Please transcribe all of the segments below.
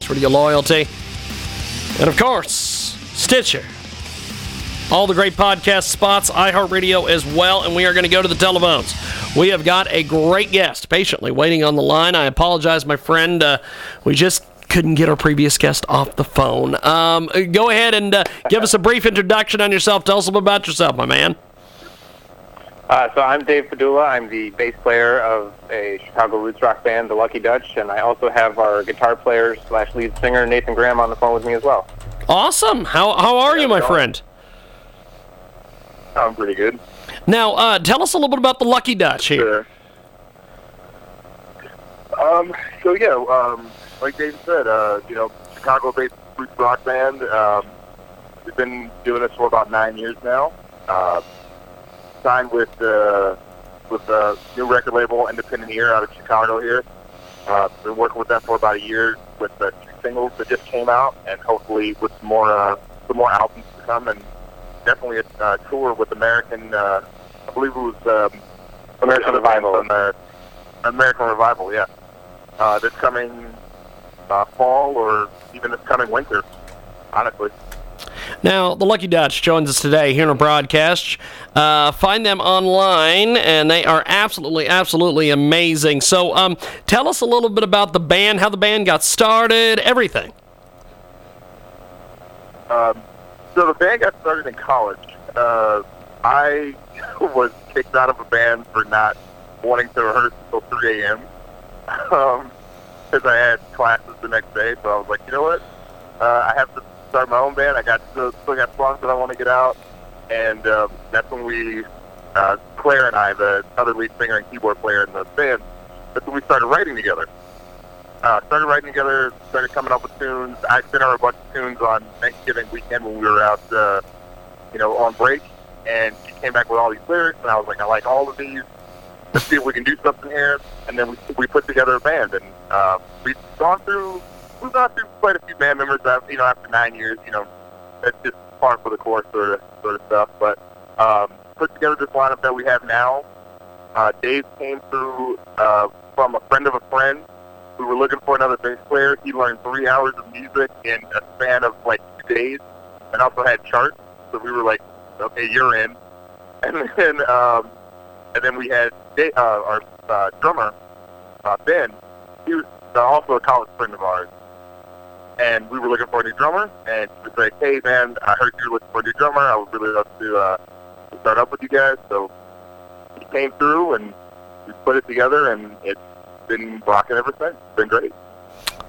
For your loyalty. And of course, Stitcher. All the great podcast spots, iHeartRadio as well. And we are going to go to the telephones. We have got a great guest patiently waiting on the line. I apologize, my friend. Uh, we just couldn't get our previous guest off the phone. Um, go ahead and uh, give us a brief introduction on yourself. Tell us a little about yourself, my man. Uh, so I'm Dave Padula. I'm the bass player of a Chicago roots rock band, the Lucky Dutch, and I also have our guitar player slash lead singer Nathan Graham on the phone with me as well. Awesome. How, how are you, my friend? I'm pretty good. Now, uh, tell us a little bit about the Lucky Dutch here. Um, so yeah, um, like Dave said, uh, you know, Chicago-based roots rock band. Um, we've been doing this for about nine years now. Signed with uh, with a new record label, Independent Ear, out of Chicago here. Uh, been working with them for about a year with the two singles that just came out, and hopefully with some more uh, some more albums to come, and definitely a uh, tour with American. Uh, I believe it was um, American Revival. Uh, American Revival, yeah. Uh, this coming uh, fall or even this coming winter, honestly. Now, the Lucky Dutch joins us today here in a broadcast. Uh, find them online, and they are absolutely, absolutely amazing. So, um, tell us a little bit about the band, how the band got started, everything. Um, so the band got started in college. Uh, I was kicked out of a band for not wanting to rehearse until 3 a.m. Um, because I had classes the next day. So I was like, you know what? Uh, I have to start my own band. I got still, still got songs that I want to get out, and um, that's when we, uh, Claire and I, the other lead singer and keyboard player in the band, that's when we started writing together. Uh, started writing together, started coming up with tunes. I sent her a bunch of tunes on Thanksgiving weekend when we were out, uh, you know, on break, and she came back with all these lyrics, and I was like, I like all of these. Let's see if we can do something here. And then we we put together a band, and uh, we've gone through we've gone through quite a few band members. After, you know, after nine years, you know, that's just par for the course sort of sort of stuff. But um, put together this lineup that we have now. Uh, Dave came through uh, from a friend of a friend. We were looking for another bass player. He learned three hours of music in a span of like two days, and also had charts. So we were like, okay, you're in. And then um, and then we had Da- uh, our uh, drummer uh, Ben. He was also a college friend of ours, and we were looking for a new drummer. And he was like, "Hey, man, I heard you're looking for a new drummer. I would really love to, uh, to start up with you guys." So he came through, and we put it together, and it's been rocking ever since. It's been great.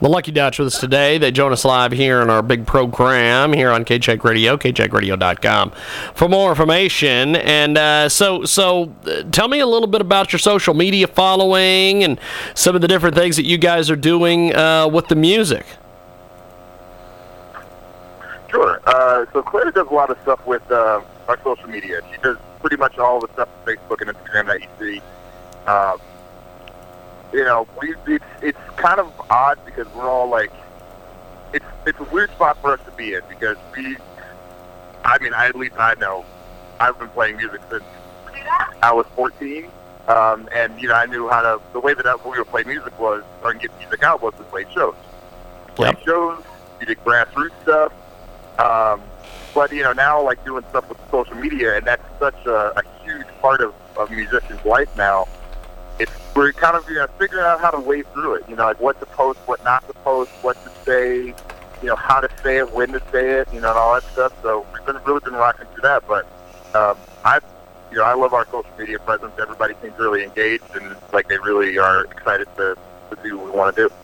The Lucky Dutch with us today. They join us live here in our big program here on KCheck Radio, kcheckradio.com for more information. And uh, so, so uh, tell me a little bit about your social media following and some of the different things that you guys are doing uh, with the music. Sure. Uh, so Claire does a lot of stuff with uh, our social media. She does pretty much all the stuff on Facebook and Instagram that you see. Um, you know, we it's it's kind of odd because we're all like, it's it's a weird spot for us to be in because we, I mean, I, at least I know, I've been playing music since I was 14, um, and you know, I knew how to. The way that I, we would play music was, or get music out was to play shows. Play Yep. shows, you did grassroots stuff. But you know, now like doing stuff with social media, and that's such a, a huge part of of musicians' life now. It's we're kind of you know figuring out how to wade through it. You know, like what to post, what not to post, what to say. You know, how to say it, when to say it. You know, and all that stuff. So we've been really been rocking through that. But um, I, you know, I love our social media presence. Everybody seems really engaged and like they really are excited to to do what we want to do.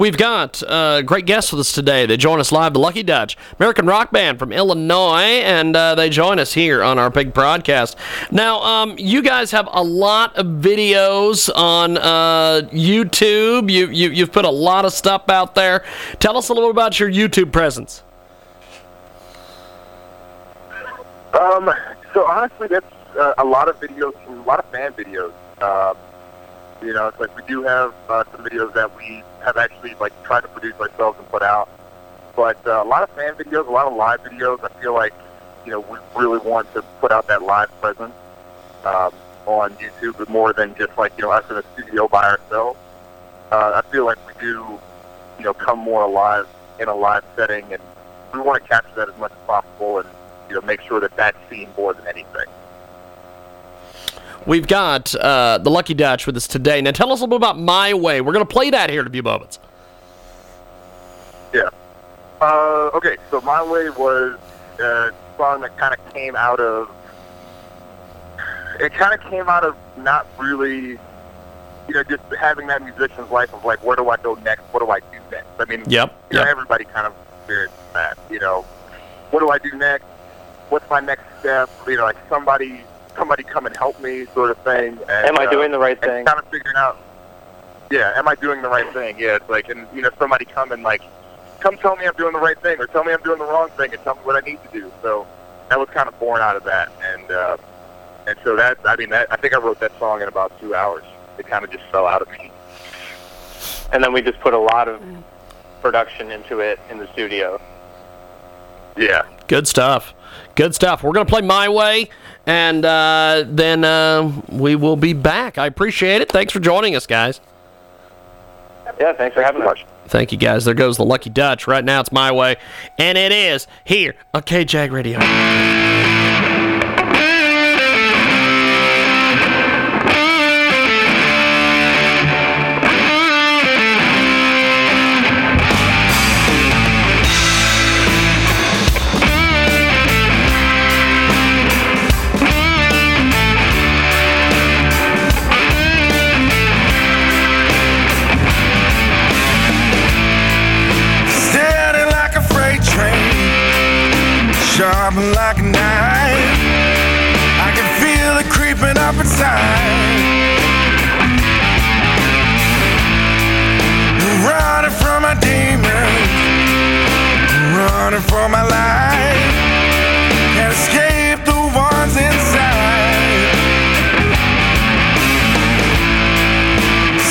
We've got uh, great guests with us today. They join us live, the Lucky Dutch, American rock band from Illinois, and uh, they join us here on our big broadcast. Now, um, you guys have a lot of videos on uh, YouTube. You, you, you've put a lot of stuff out there. Tell us a little about your YouTube presence. Um, so honestly, that's uh, a lot of videos, a lot of fan videos. Um, you know, it's like we do have uh, some videos that we have actually like tried to produce ourselves and put out, but uh, a lot of fan videos, a lot of live videos. I feel like you know we really want to put out that live presence um, on YouTube, more than just like you know us in a studio by ourselves. Uh, I feel like we do, you know, come more alive in a live setting, and we want to capture that as much as possible, and you know, make sure that that's seen more than anything. We've got uh, the Lucky Dutch with us today. Now, tell us a little bit about My Way. We're going to play that here in a few moments. Yeah. Uh, okay, so My Way was a song that kind of came out of. It kind of came out of not really, you know, just having that musician's life of like, where do I go next? What do I do next? I mean, Yep, you know, yep. everybody kind of experiences that. You know, what do I do next? What's my next step? You know, like somebody, somebody come and help me, sort of thing. And, Am I uh, doing the right thing? Kind of figuring out. Yeah, am I doing the right thing? Yeah, it's like, and you know, somebody come and like, come tell me I'm doing the right thing, or tell me I'm doing the wrong thing, and tell me what I need to do. So that was kind of born out of that, and uh, and so that, I mean, that I think I wrote that song in about two hours. It kind of just fell out of me. And then we just put a lot of production into it in the studio. Yeah. Good stuff. Good stuff. We're going to play My Way, and uh, then uh, we will be back. I appreciate it. Thanks for joining us, guys. Yeah, thanks for having us. Thank you, guys. There goes the Lucky Dutch. Right now, it's My Way, and it is here on KJAG Radio. For my life. Can't escape the ones inside.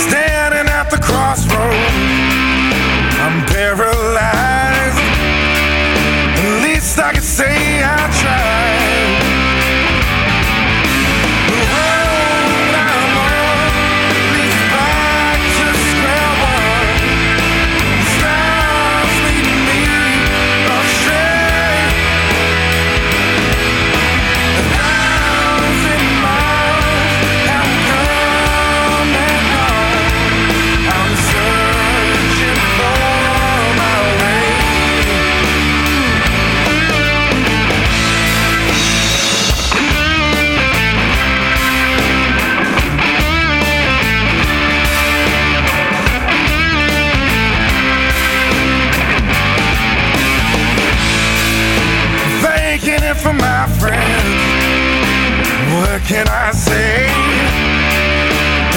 Standing at the crossroads. I'm paralyzed. At least I can say it for my friends. What can I say?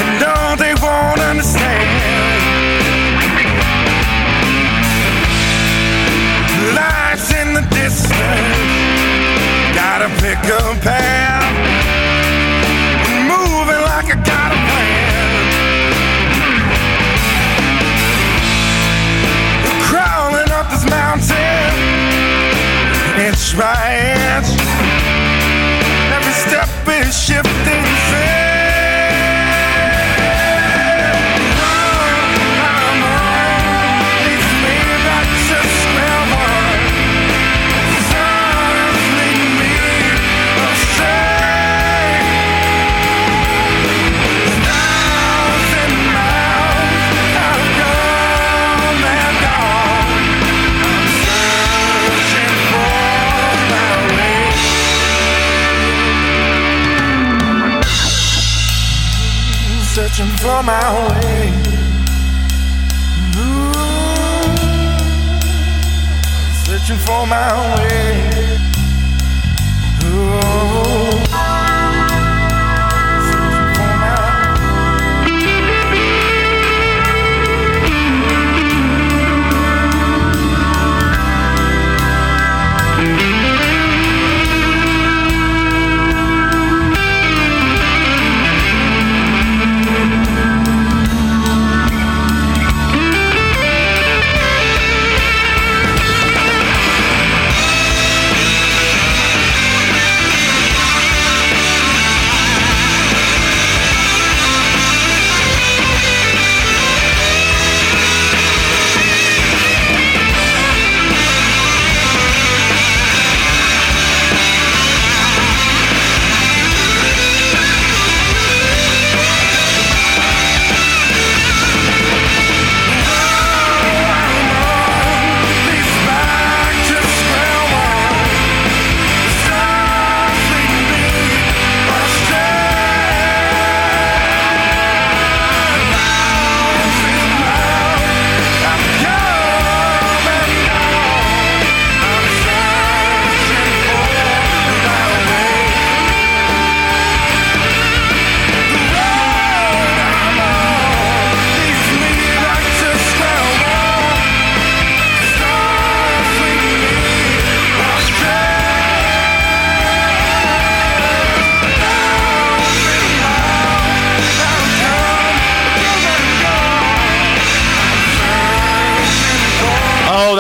And no, they won't understand. Lights in the distance. Gotta pick a path. my way. Mm-hmm. Searching for my way.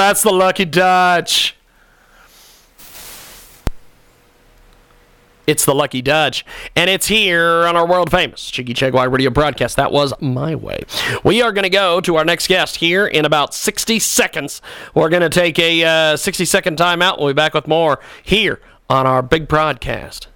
That's the Lucky Dutch. It's the Lucky Dutch, and it's here on our world famous Cheeky Cheguai radio broadcast. That was my way. We are going to go to our next guest here in about 60 seconds. We're going to take a uh, 60 second timeout. We'll be back with more here on our big broadcast.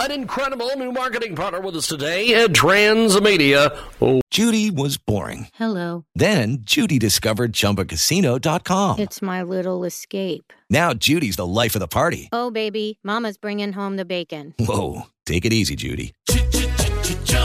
An incredible new marketing partner with us today at Transmedia. Oh, Judy was boring. Hello. Then Judy discovered ChumbaCasino.com. It's my little escape. Now Judy's the life of the party. Oh, baby, Mama's bringing home the bacon. Whoa, take it easy, Judy.